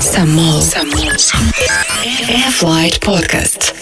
Samol Samo. Airflight Podcast.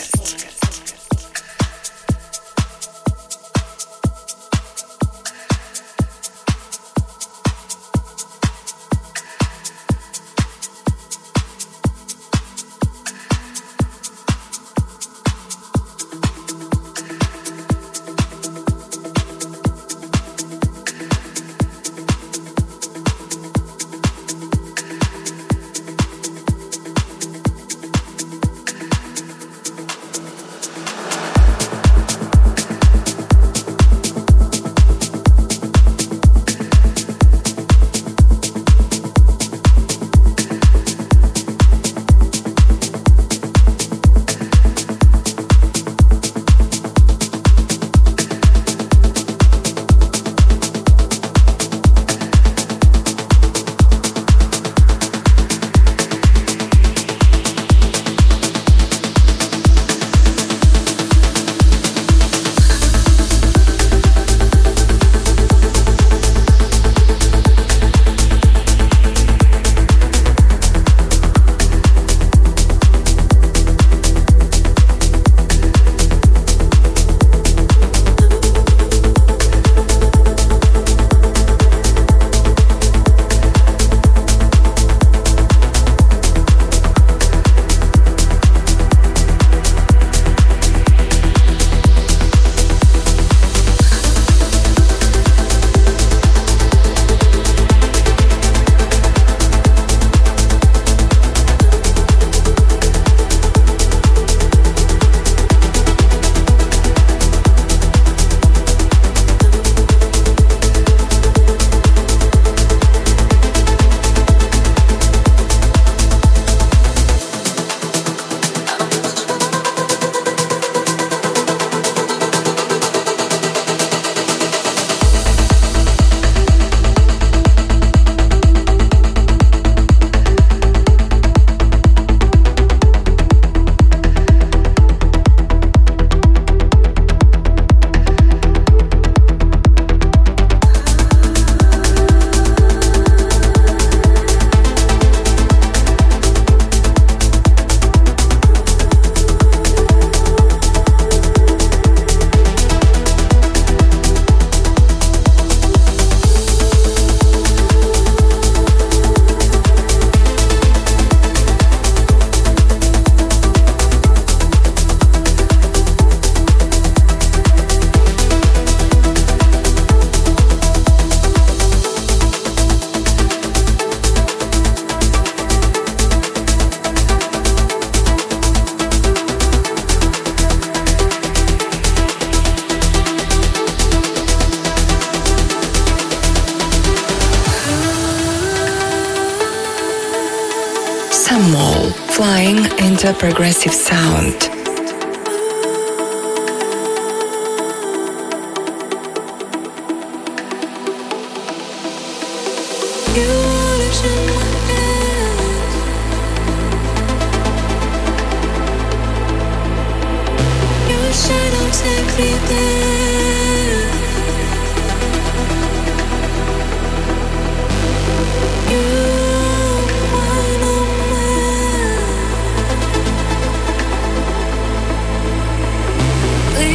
Progressive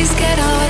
shadow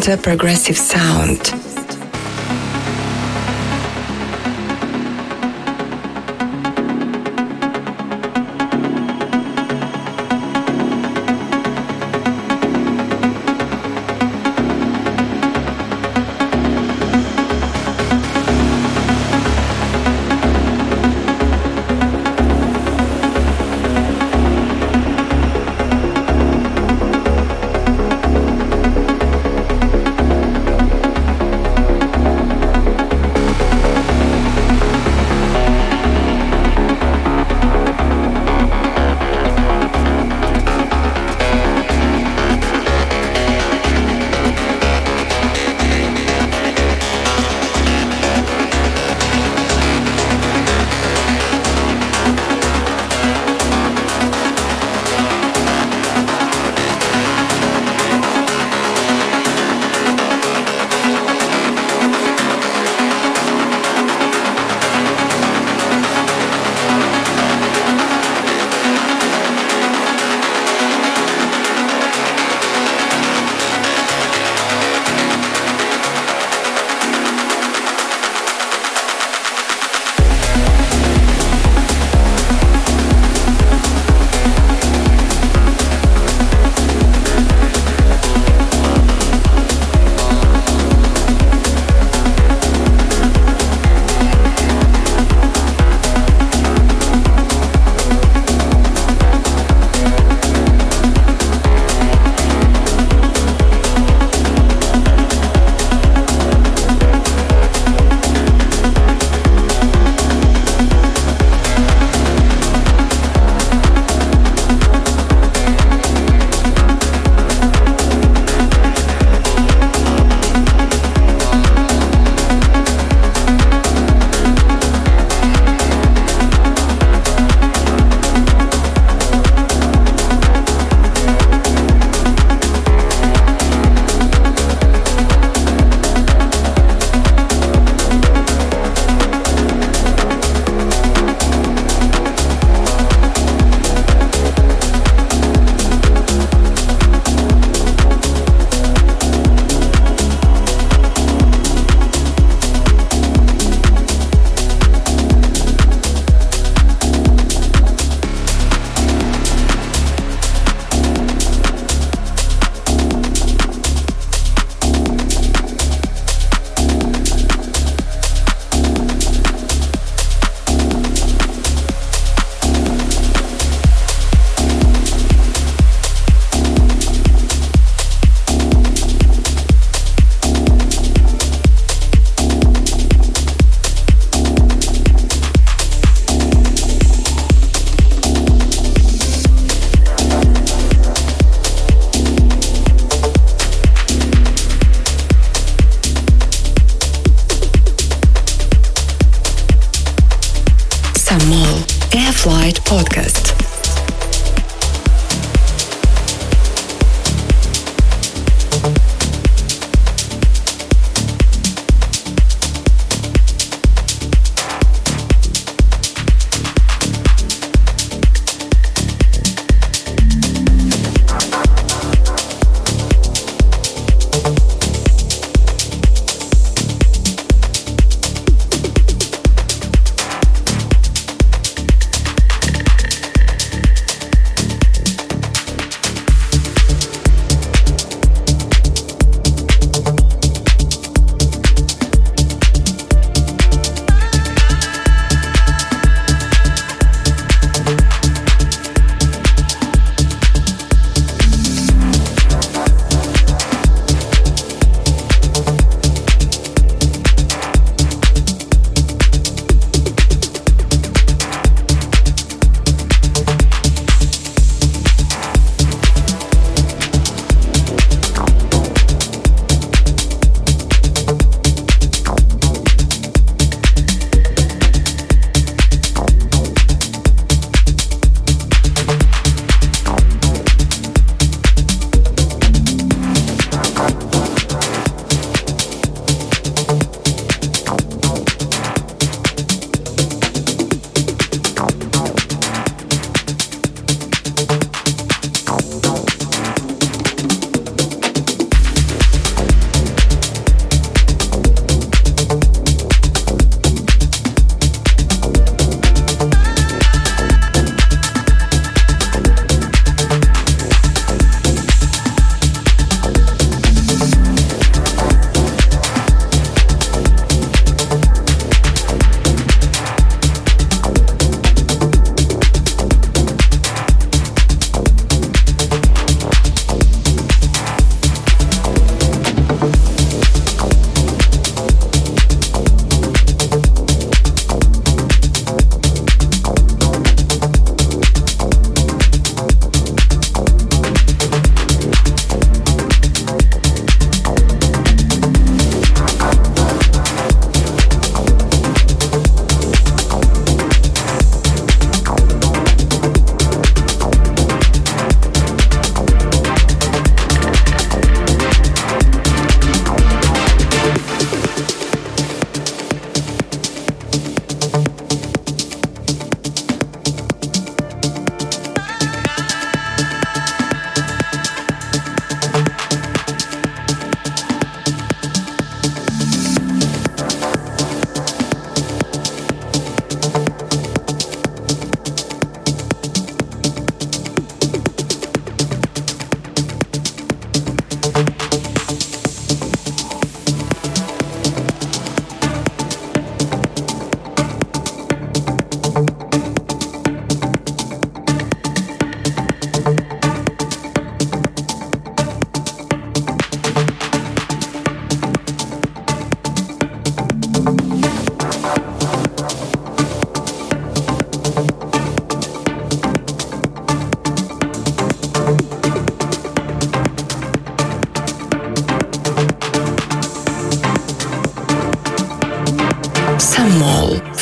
flying into progressive sound.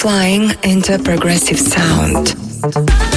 Flying into progressive sound.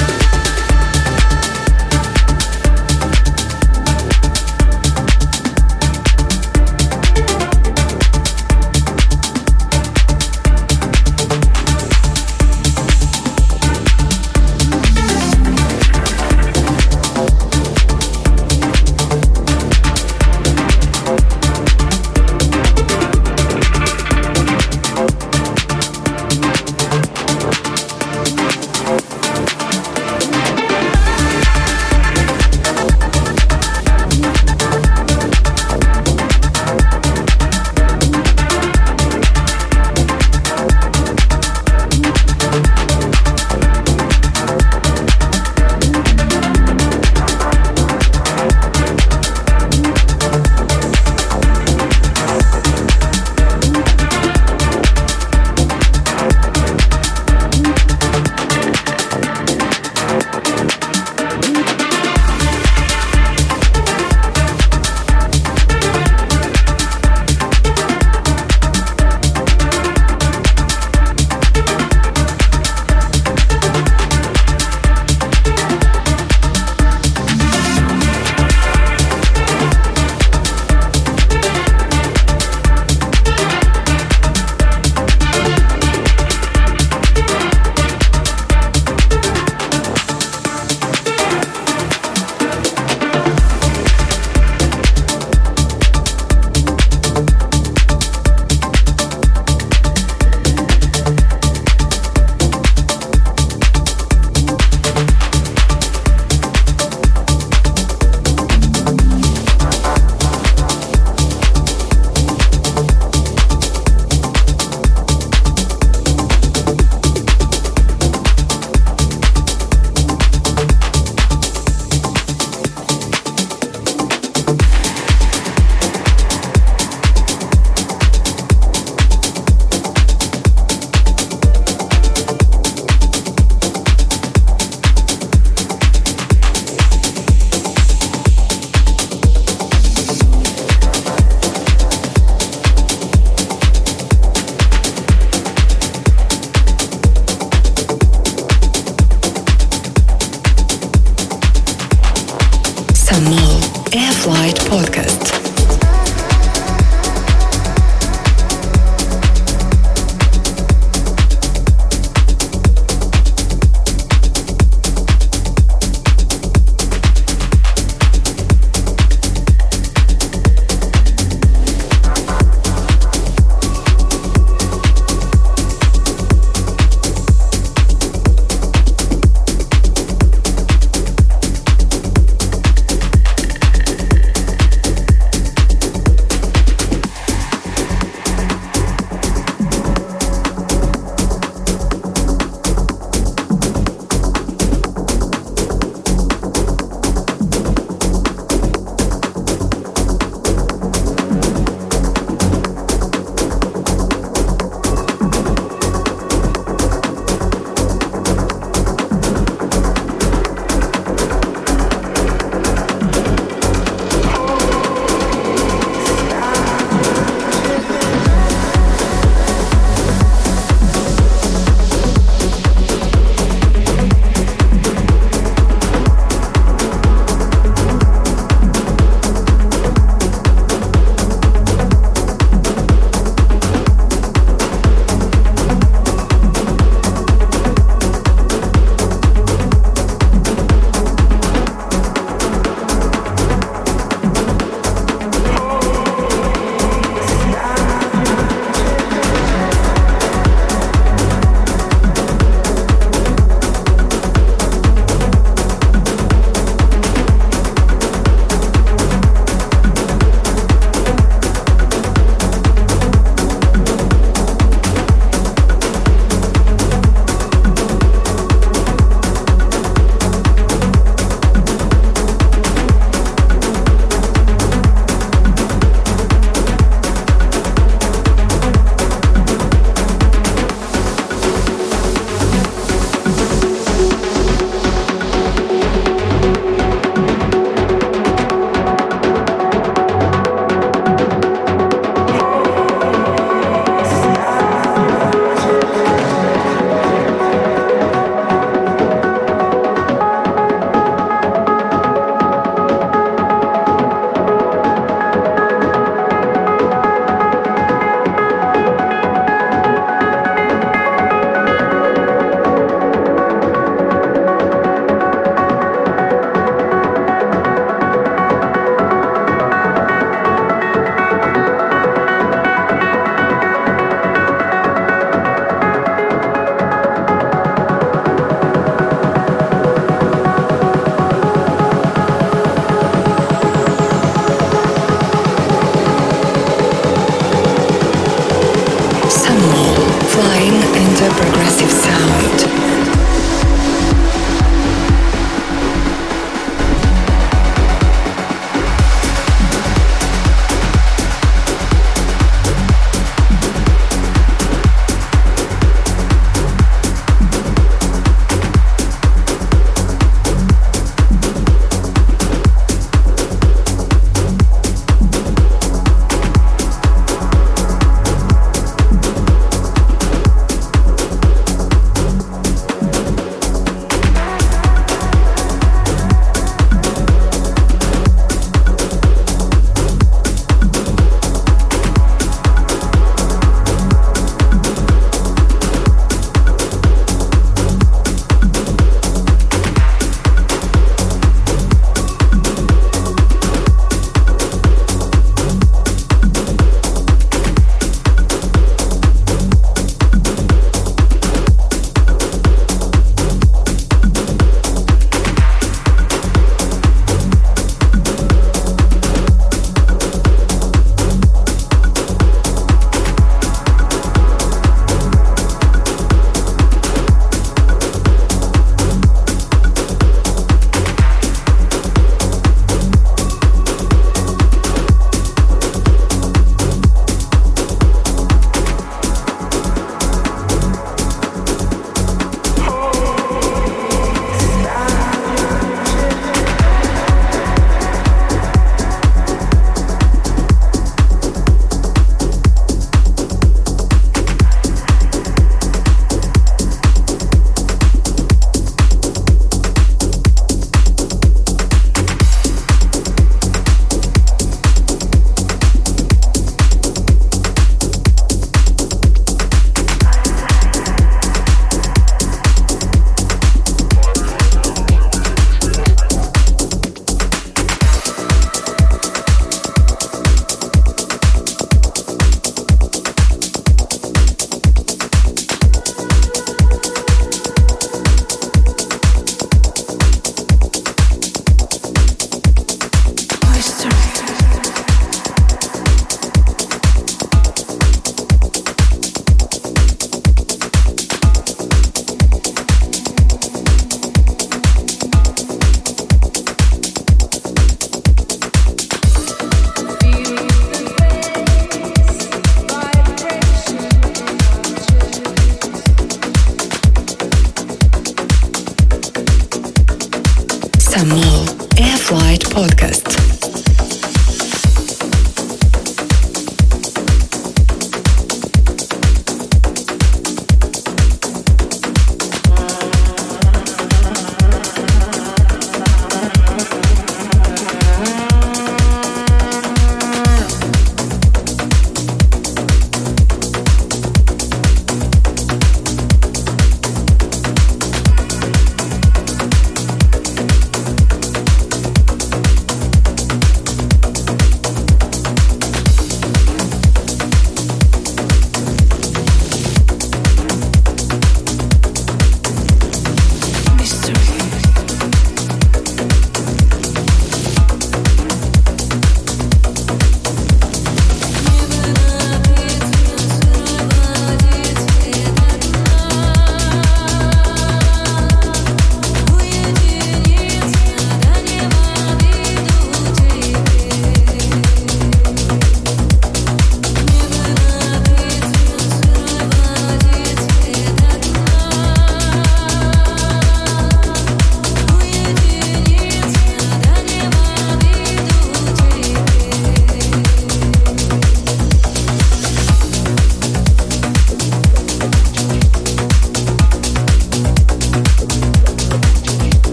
progressive sound.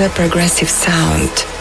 A progressive sound.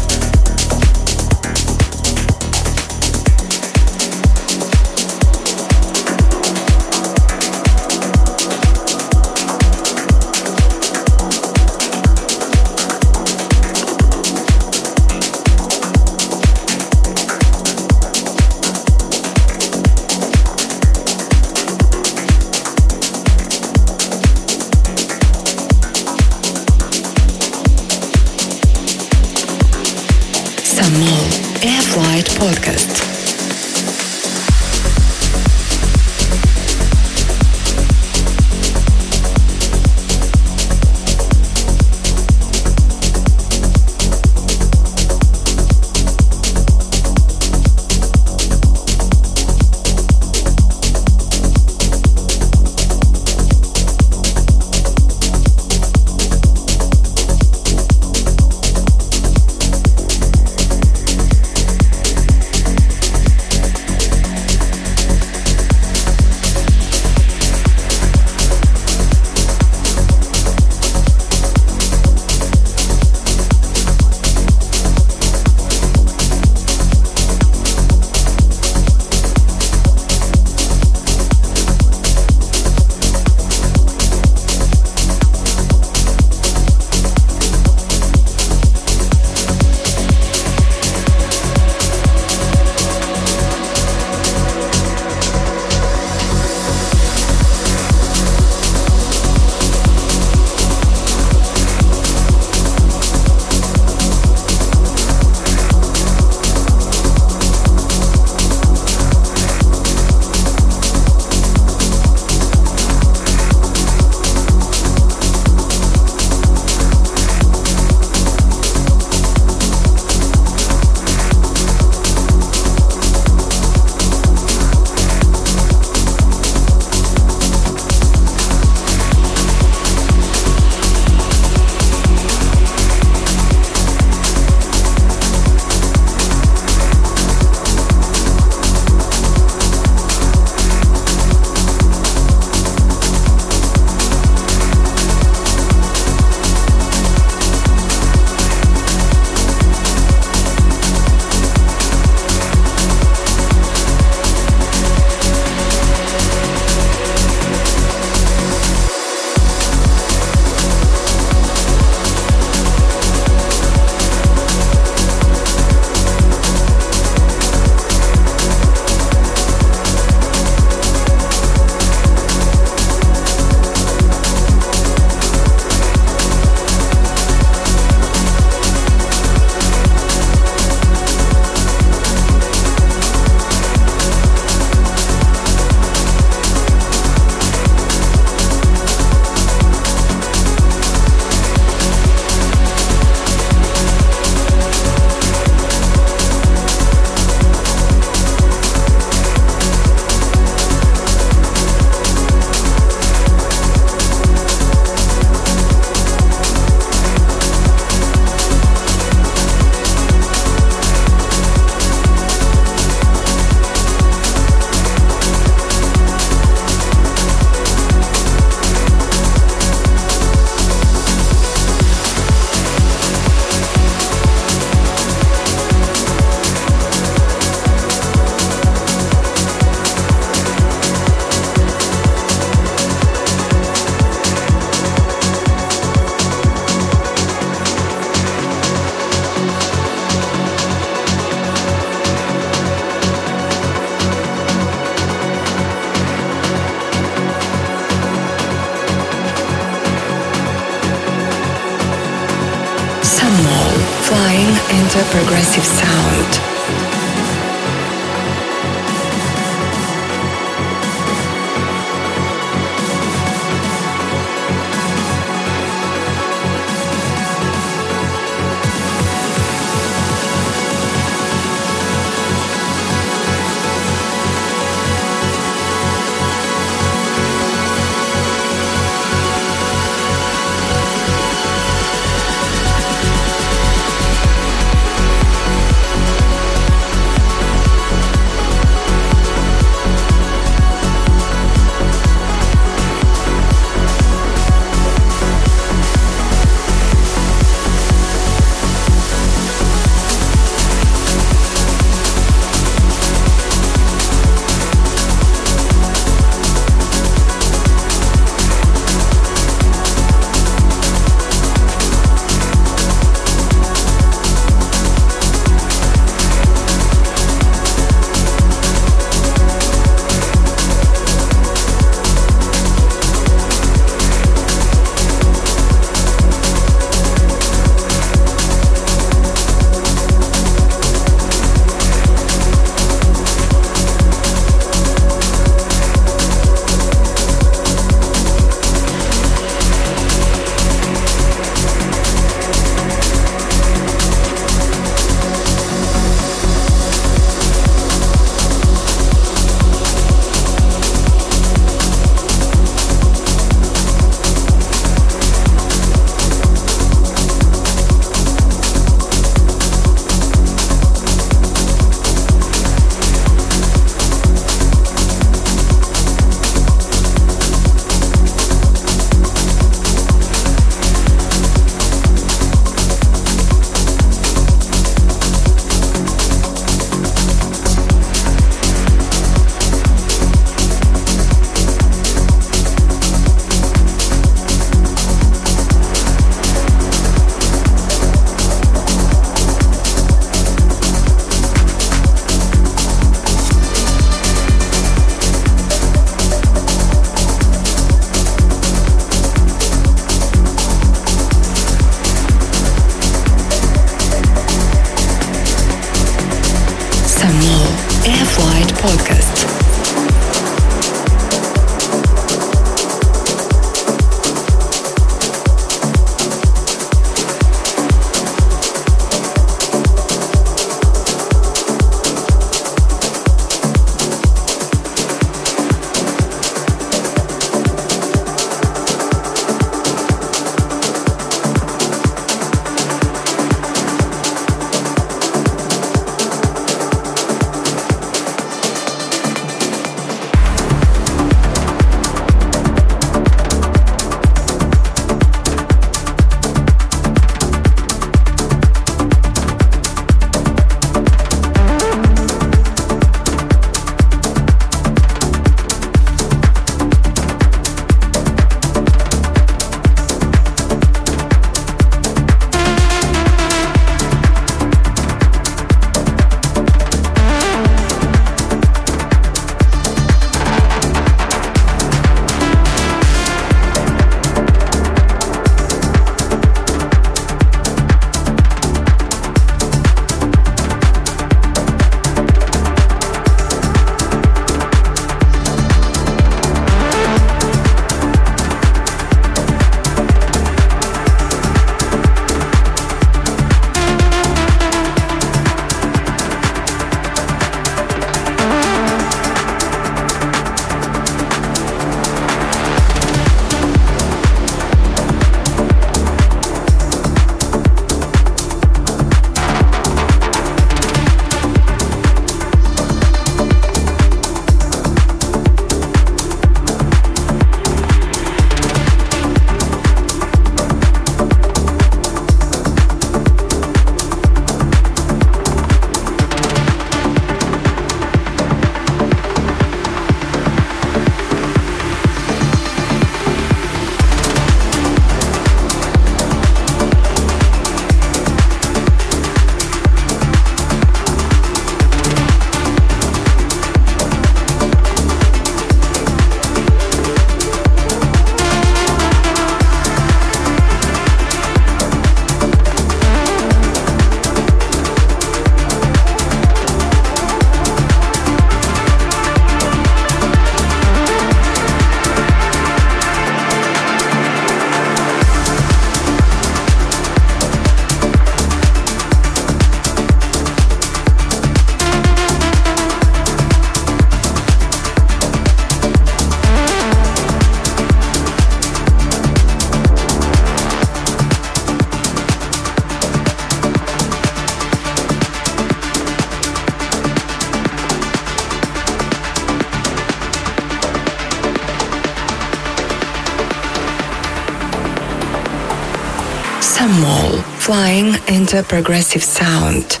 Flying into progressive sound.